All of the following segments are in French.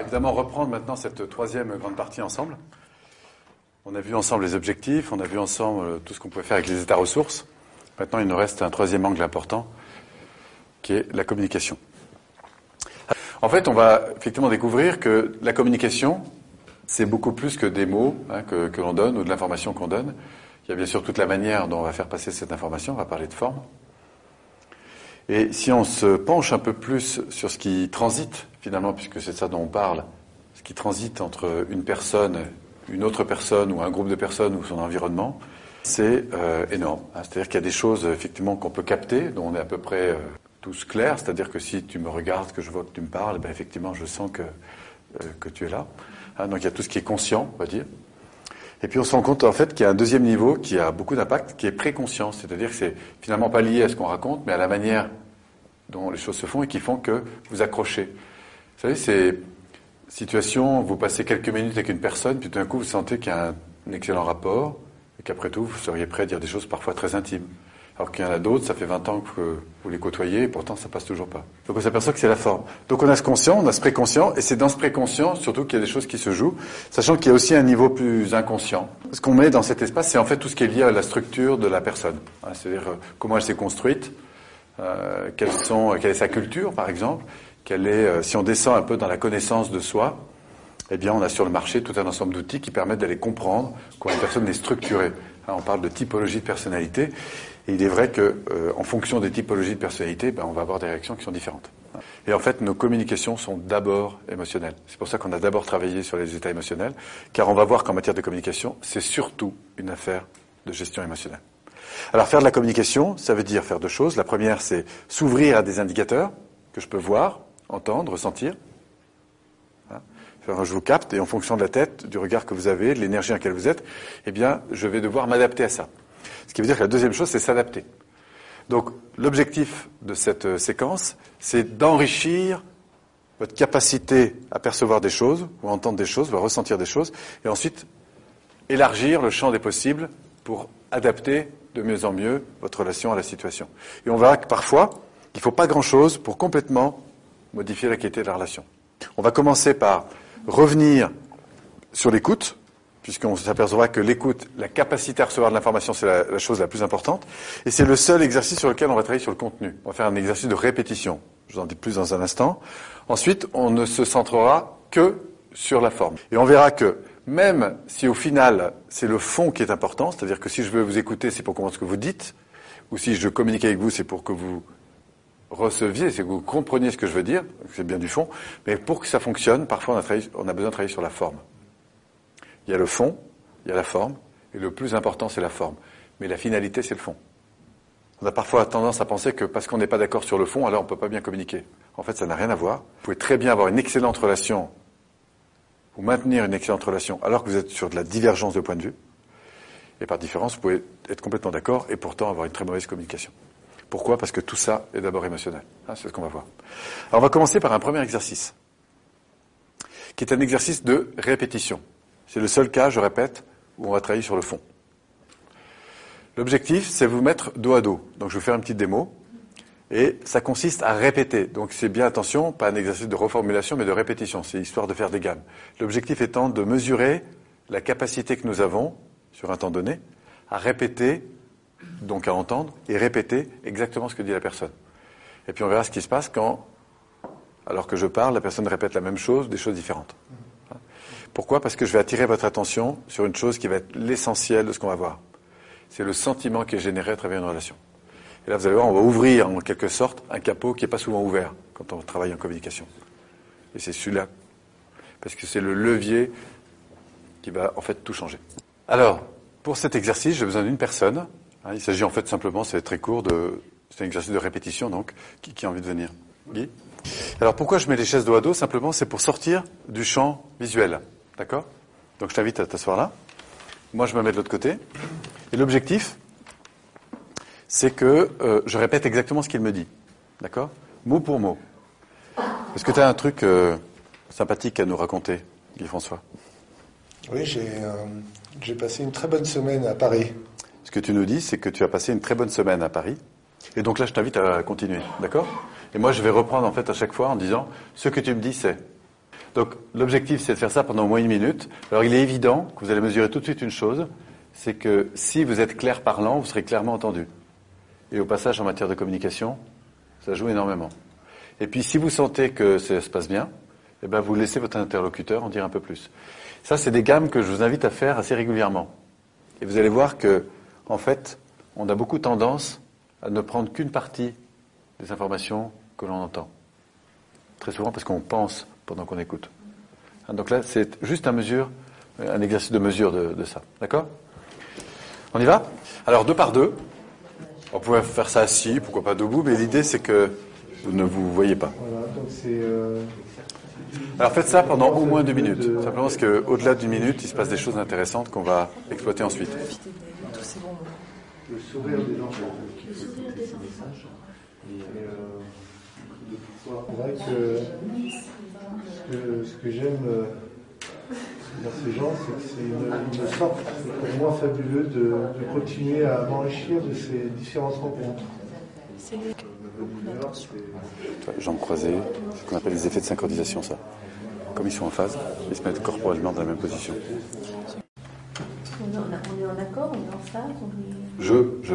évidemment reprendre maintenant cette troisième grande partie ensemble. On a vu ensemble les objectifs, on a vu ensemble euh, tout ce qu'on pouvait faire avec les états ressources. Maintenant, il nous reste un troisième angle important, qui est la communication. En fait, on va effectivement découvrir que la communication, c'est beaucoup plus que des mots hein, que l'on donne ou de l'information qu'on donne. Il y a bien sûr toute la manière dont on va faire passer cette information, on va parler de forme. Et si on se penche un peu plus sur ce qui transite, finalement, puisque c'est ça dont on parle, ce qui transite entre une personne, une autre personne ou un groupe de personnes ou son environnement, c'est euh, énorme. Hein. C'est-à-dire qu'il y a des choses, effectivement, qu'on peut capter, dont on est à peu près euh, tous clairs. C'est-à-dire que si tu me regardes, que je vois que tu me parles, ben, effectivement, je sens que, euh, que tu es là. Hein, donc il y a tout ce qui est conscient, on va dire. Et puis on se rend compte en fait qu'il y a un deuxième niveau qui a beaucoup d'impact, qui est préconscient, c'est-à-dire que c'est finalement pas lié à ce qu'on raconte, mais à la manière dont les choses se font et qui font que vous accrochez. Vous savez, c'est situation, vous passez quelques minutes avec une personne, puis tout d'un coup vous sentez qu'il y a un excellent rapport, et qu'après tout vous seriez prêt à dire des choses parfois très intimes. Alors qu'il y en a d'autres, ça fait 20 ans que vous les côtoyez et pourtant ça passe toujours pas. Donc on s'aperçoit que c'est la forme. Donc on a ce conscient, on a ce préconscient et c'est dans ce préconscient surtout qu'il y a des choses qui se jouent, sachant qu'il y a aussi un niveau plus inconscient. Ce qu'on met dans cet espace, c'est en fait tout ce qui est lié à la structure de la personne. Hein, c'est-à-dire euh, comment elle s'est construite, euh, quelle est sa culture par exemple, quelle est, euh, si on descend un peu dans la connaissance de soi, eh bien on a sur le marché tout un ensemble d'outils qui permettent d'aller comprendre comment une personne est structurée. Hein, on parle de typologie de personnalité. Il est vrai que, euh, en fonction des typologies de personnalité, ben, on va avoir des réactions qui sont différentes. Et en fait, nos communications sont d'abord émotionnelles. C'est pour ça qu'on a d'abord travaillé sur les états émotionnels, car on va voir qu'en matière de communication, c'est surtout une affaire de gestion émotionnelle. Alors, faire de la communication, ça veut dire faire deux choses. La première, c'est s'ouvrir à des indicateurs que je peux voir, entendre, ressentir. Hein je vous capte et en fonction de la tête, du regard que vous avez, de l'énergie en laquelle vous êtes, eh bien, je vais devoir m'adapter à ça. Ce qui veut dire que la deuxième chose, c'est s'adapter. Donc l'objectif de cette euh, séquence, c'est d'enrichir votre capacité à percevoir des choses, ou à entendre des choses, ou à ressentir des choses, et ensuite élargir le champ des possibles pour adapter de mieux en mieux votre relation à la situation. Et on verra que parfois, il ne faut pas grand-chose pour complètement modifier la qualité de la relation. On va commencer par revenir sur l'écoute, puisqu'on s'apercevra que l'écoute, la capacité à recevoir de l'information, c'est la, chose la plus importante. Et c'est le seul exercice sur lequel on va travailler sur le contenu. On va faire un exercice de répétition. Je vous en dis plus dans un instant. Ensuite, on ne se centrera que sur la forme. Et on verra que même si au final, c'est le fond qui est important, c'est-à-dire que si je veux vous écouter, c'est pour comprendre ce que vous dites, ou si je communique avec vous, c'est pour que vous receviez, c'est que vous compreniez ce que je veux dire, c'est bien du fond, mais pour que ça fonctionne, parfois on a, besoin de travailler sur la forme. Il y a le fond, il y a la forme, et le plus important, c'est la forme. Mais la finalité, c'est le fond. On a parfois tendance à penser que parce qu'on n'est pas d'accord sur le fond, alors on ne peut pas bien communiquer. En fait, ça n'a rien à voir. Vous pouvez très bien avoir une excellente relation, ou maintenir une excellente relation, alors que vous êtes sur de la divergence de point de vue. Et par différence, vous pouvez être complètement d'accord et pourtant avoir une très mauvaise communication. Pourquoi? Parce que tout ça est d'abord émotionnel. Hein, c'est ce qu'on va voir. Alors on va commencer par un premier exercice, qui est un exercice de répétition. C'est le seul cas, je répète, où on va travailler sur le fond. L'objectif, c'est vous mettre dos à dos. Donc je vais vous faire une petite démo. Et ça consiste à répéter. Donc c'est bien attention, pas un exercice de reformulation, mais de répétition. C'est histoire de faire des gammes. L'objectif étant de mesurer la capacité que nous avons, sur un temps donné, à répéter, donc à entendre, et répéter exactement ce que dit la personne. Et puis on verra ce qui se passe quand, alors que je parle, la personne répète la même chose, des choses différentes. Pourquoi? Parce que je vais attirer votre attention sur une chose qui va être l'essentiel de ce qu'on va voir. C'est le sentiment qui est généré à travers une relation. Et là, vous allez voir, on va ouvrir en quelque sorte un capot qui n'est pas souvent ouvert quand on travaille en communication. Et c'est celui-là. Parce que c'est le levier qui va en fait tout changer. Alors, pour cet exercice, j'ai besoin d'une personne. Hein, il s'agit en fait simplement, c'est très court, c'est un exercice de répétition donc. Qui, qui a envie de venir Guy Alors pourquoi je mets les chaises dos à dos? Simplement, c'est pour sortir du champ visuel. D'accord? Donc je t'invite à t'asseoir là. Moi, je me mets de l'autre côté. Et l'objectif, c'est que euh, je répète exactement ce qu'il me dit. D'accord? Mot pour mot. Est-ce que tu as un truc euh, sympathique à nous raconter, Guy-François Oui, euh, j'ai passé une très bonne semaine à Paris. Ce que tu nous dis, c'est que tu as passé une très bonne semaine à Paris. Et donc là, je t'invite à continuer. D'accord? Et moi, je vais reprendre en fait à chaque fois en disant ce que tu me dis, c'est. Donc l'objectif, c'est de faire ça pendant au moins une minute. Alors il est évident que vous allez mesurer tout de suite une chose, c'est que si vous êtes clair parlant, vous serez clairement entendu. Et au passage, en matière de communication, ça joue énormément. Et puis si vous sentez que ça se passe bien, eh ben, vous laissez votre interlocuteur en dire un peu plus. Ça, c'est des gammes que je vous invite à faire assez régulièrement. Et vous allez voir que, en fait, on a beaucoup tendance à ne prendre qu'une partie des informations que l'on entend. Très souvent parce qu'on pense pendant qu'on écoute. Hein, donc là, c'est juste un mesure, un exercice de mesure de, de ça. D'accord? On y va? Alors, deux par deux. On pourrait faire ça assis, pourquoi pas debout, mais l'idée, c'est que vous ne vous voyez pas. Voilà, donc c'est. euh, Alors faites ça pendant au moins deux minutes. Simplement parce qu'au-delà d'une minute, il se passe des choses intéressantes qu'on va exploiter ensuite. Tous ces bons mots. le sourire des enfants. Et, euh, de pouvoir- C'est vrai que ce que, ce que j'aime euh, dans ces gens, c'est que c'est une, une sorte, pour moi, fabuleux de, de continuer à m'enrichir de ces différentes rencontres. C'est d'attention. Jambes croisées, ce qu'on appelle les effets de synchronisation, ça. Comme ils sont en phase, ils se mettent corporellement dans la même position. On est, en, accord, on est en phase, on est... Je, je,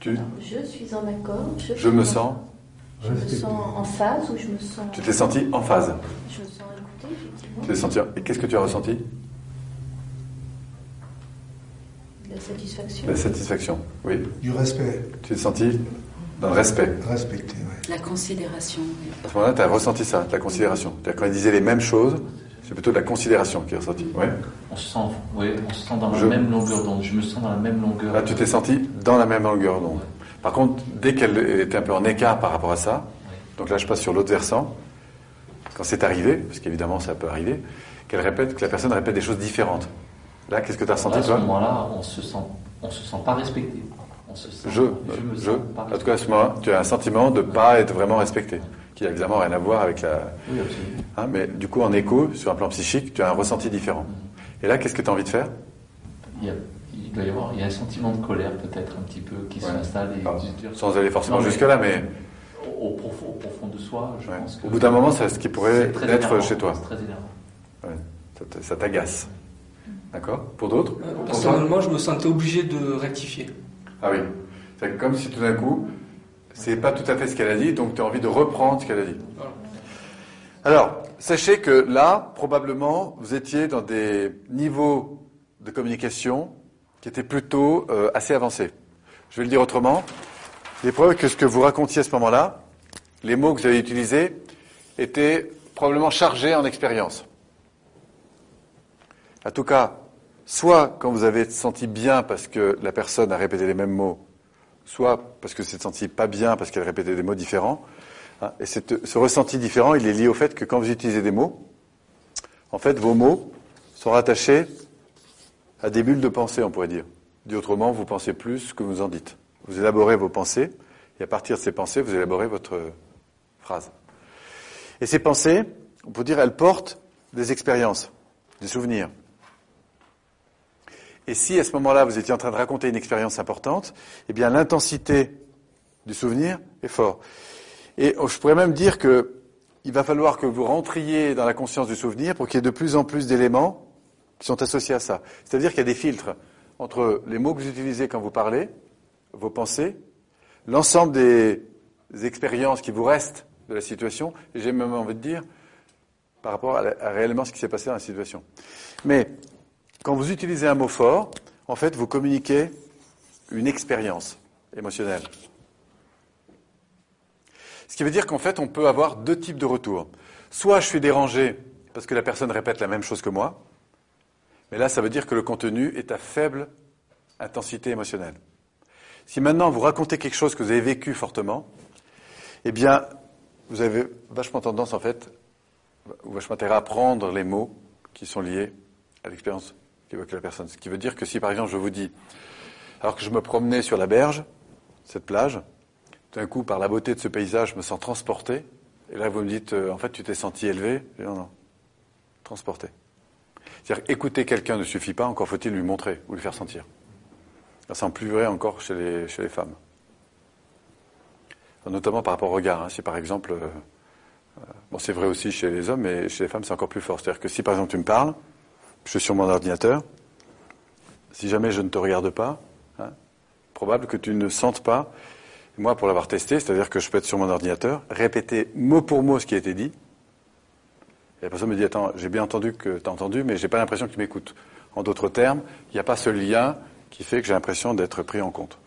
tu, Je suis en accord. Je, je me en- sens. Je me sens en phase ou je me sens... Tu t'es senti en phase. Je me sens écoutée, effectivement. Tu t'es senti. Et qu'est-ce que tu as ressenti? La satisfaction. La satisfaction. Oui. Du respect, Tu t'es senti dans le respect. respecter, ouais. La considération. oui. À ce moment-là, tu as ressenti ça, la considération. C'est-à-dire quand ils disaient les mêmes choses, c'est plutôt de la considération qui est ressentie. Ouais. On se sent, oui, on se sent dans la Je- même longueur d'onde. Je me sens dans la même longueur. Là, tu t'es senti dans la même longueur d'onde. Par contre, dès qu'elle était un peu en écart par rapport à ça, donc là, je passe sur l'autre versant, quand c'est arrivé, parce qu'évidemment, ça peut arriver, qu'elle répète, que la personne répète des choses différentes. Là, qu'est-ce que tu as À ressenti, ce toi moment-là, on se sent, on se sent pas respecté. On se sent, Je, me je, sens pas en tout cas, à ce moment-là, tu as un sentiment de ne pas être vraiment respecté, qui a évidemment rien à voir avec la. Oui, absolument. hein, mais du coup, en écho, sur un plan psychique, tu as un ressenti différent. Et là, qu'est-ce que tu as envie de faire? Il, y a, il doit y avoir, il y a un sentiment de colère peut-être un petit peu qui Ouais. s'installe dire- Sans aller forcément jusque-là, mais au, au profond, au profond de soi, je ouais. pense que au bout d'un moment, c'est ce qui pourrait être énervant. chez toi. C'est très énervant. Ouais. Ça t'agace. D'accord? Pour d'autres? Personnellement, je me sentais obligé de rectifier. Ah oui. C'est comme si tout d'un coup, c'est pas tout à fait ce qu'elle a dit, donc tu as envie de reprendre ce qu'elle a dit. Alors, sachez que là, probablement, vous étiez dans des niveaux de communication qui étaient plutôt euh, assez avancés. Je vais le dire autrement. Les preuves que ce que vous racontiez à ce moment-là, les mots que vous avez utilisés, étaient probablement chargés en expérience. En tout cas, soit quand vous avez senti bien parce que la personne a répété les mêmes mots, soit parce que c'est senti pas bien parce qu'elle répétait des mots différents. hein. Et ce ressenti différent, il est lié au fait que quand vous utilisez des mots, en fait, vos mots sont rattachés à des bulles de pensée, on pourrait dire. Dit autrement, vous pensez plus que vous en dites. Vous élaborez vos pensées, et à partir de ces pensées, vous élaborez votre phrase. Et ces pensées, on peut dire, elles portent des expériences, des souvenirs. Et si à ce moment-là, vous étiez en train de raconter une expérience importante, eh bien l'intensité du souvenir est fort. Et oh, je pourrais même dire que il va falloir que vous rentriez dans la conscience du souvenir pour qu'il y ait de plus en plus d'éléments qui sont associés à ça. C'est-à-dire qu'il y a des filtres entre les mots que vous utilisez quand vous parlez, vos pensées, l'ensemble des, expériences qui vous restent de la situation, et j'ai même envie de dire, par rapport à, à réellement ce qui s'est passé dans la situation. Mais quand vous utilisez un mot fort, en fait, vous communiquez une expérience émotionnelle. Ce qui veut dire qu'en fait, on peut avoir deux types de retours. Soit je suis dérangé parce que la personne répète la même chose que moi, mais là, ça veut dire que le contenu est à faible intensité émotionnelle. Si maintenant vous racontez quelque chose que vous avez vécu fortement, eh bien, vous avez vachement tendance, en fait, ou vachement intérêt à prendre les mots qui sont liés à l'expérience Ce qui veut dire que si, par exemple, je vous dis, alors que je me promenais sur la berge, cette plage, tout d'un coup, par la beauté de ce paysage, je me sens transporté. Et là, vous me dites, euh, en fait, tu t'es senti élevé. Dis, non, non, transporté. C'est-à-dire, écouter quelqu'un ne suffit pas, encore faut-il lui montrer ou lui faire sentir. Ça semble plus vrai encore chez les, chez les femmes. Notamment par rapport au regard. hein. Si par exemple, euh, euh, Bon, c'est vrai aussi chez les hommes, mais chez les femmes, c'est encore plus fort. C'est-à-dire que si, par exemple, tu me parles, je suis sur mon ordinateur, si jamais je ne te regarde pas, hein, probable que tu ne sentes pas, moi, pour l'avoir testé, c'est-à-dire que je peux être sur mon ordinateur, répéter mot pour mot ce qui a été dit, et la personne me dit, attends, j'ai bien entendu que tu as entendu, mais j'ai pas l'impression que tu m'écoutes. En d'autres termes, il n'y a pas ce lien qui fait que j'ai l'impression d'être pris en compte.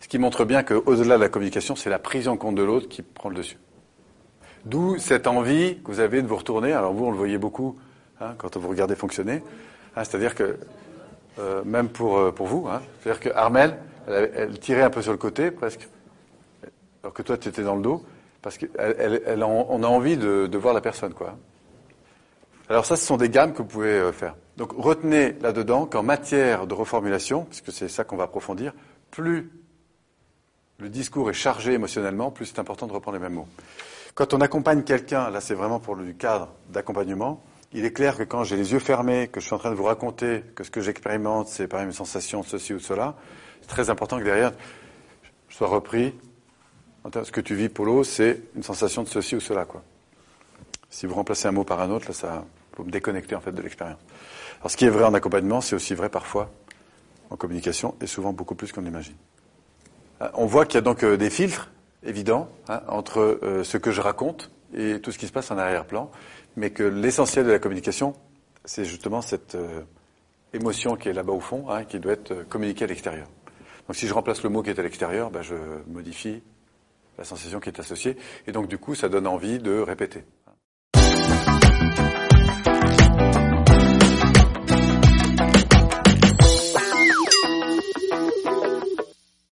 Ce qui montre bien qu'au-delà de la communication, c'est la prise en compte de l'autre qui prend le dessus. D'où cette envie que vous avez de vous retourner. Alors vous, on le voyait beaucoup hein, quand vous regardez fonctionner. Hein, c'est-à-dire que, euh, même pour, euh, pour vous, hein, c'est-à-dire que Armel, elle, tirait un peu sur le côté, presque, alors que toi, tu étais dans le dos, parce qu'on on a envie de, de, voir la personne. quoi. Alors ça, ce sont des gammes que vous pouvez euh, faire. Donc retenez là-dedans qu'en matière de reformulation, puisque c'est ça qu'on va approfondir, plus le discours est chargé émotionnellement, plus c'est important de reprendre les mêmes mots. Quand on accompagne quelqu'un, là c'est vraiment pour le cadre d'accompagnement, il est clair que quand j'ai les yeux fermés, que je suis en train de vous raconter que ce que j'expérimente, c'est par une sensation de ceci ou de cela, c'est très important que derrière, je sois repris. Ce que tu vis, Polo, c'est une sensation de ceci ou cela. Quoi. Si vous remplacez un mot par un autre, là, ça, vous me déconnectez en fait de l'expérience. Alors ce qui est vrai en accompagnement, c'est aussi vrai parfois en communication, et souvent beaucoup plus qu'on imagine. On voit qu'il y a donc euh, des filtres évident hein, entre euh, ce que je raconte et tout ce qui se passe en arrière-plan, mais que l'essentiel de la communication, c'est justement cette euh, émotion qui est là-bas au fond, hein, qui doit être euh, communiquée à l'extérieur. Donc si je remplace le mot qui est à l'extérieur, ben, je modifie la sensation qui est associée, et donc du coup, ça donne envie de répéter.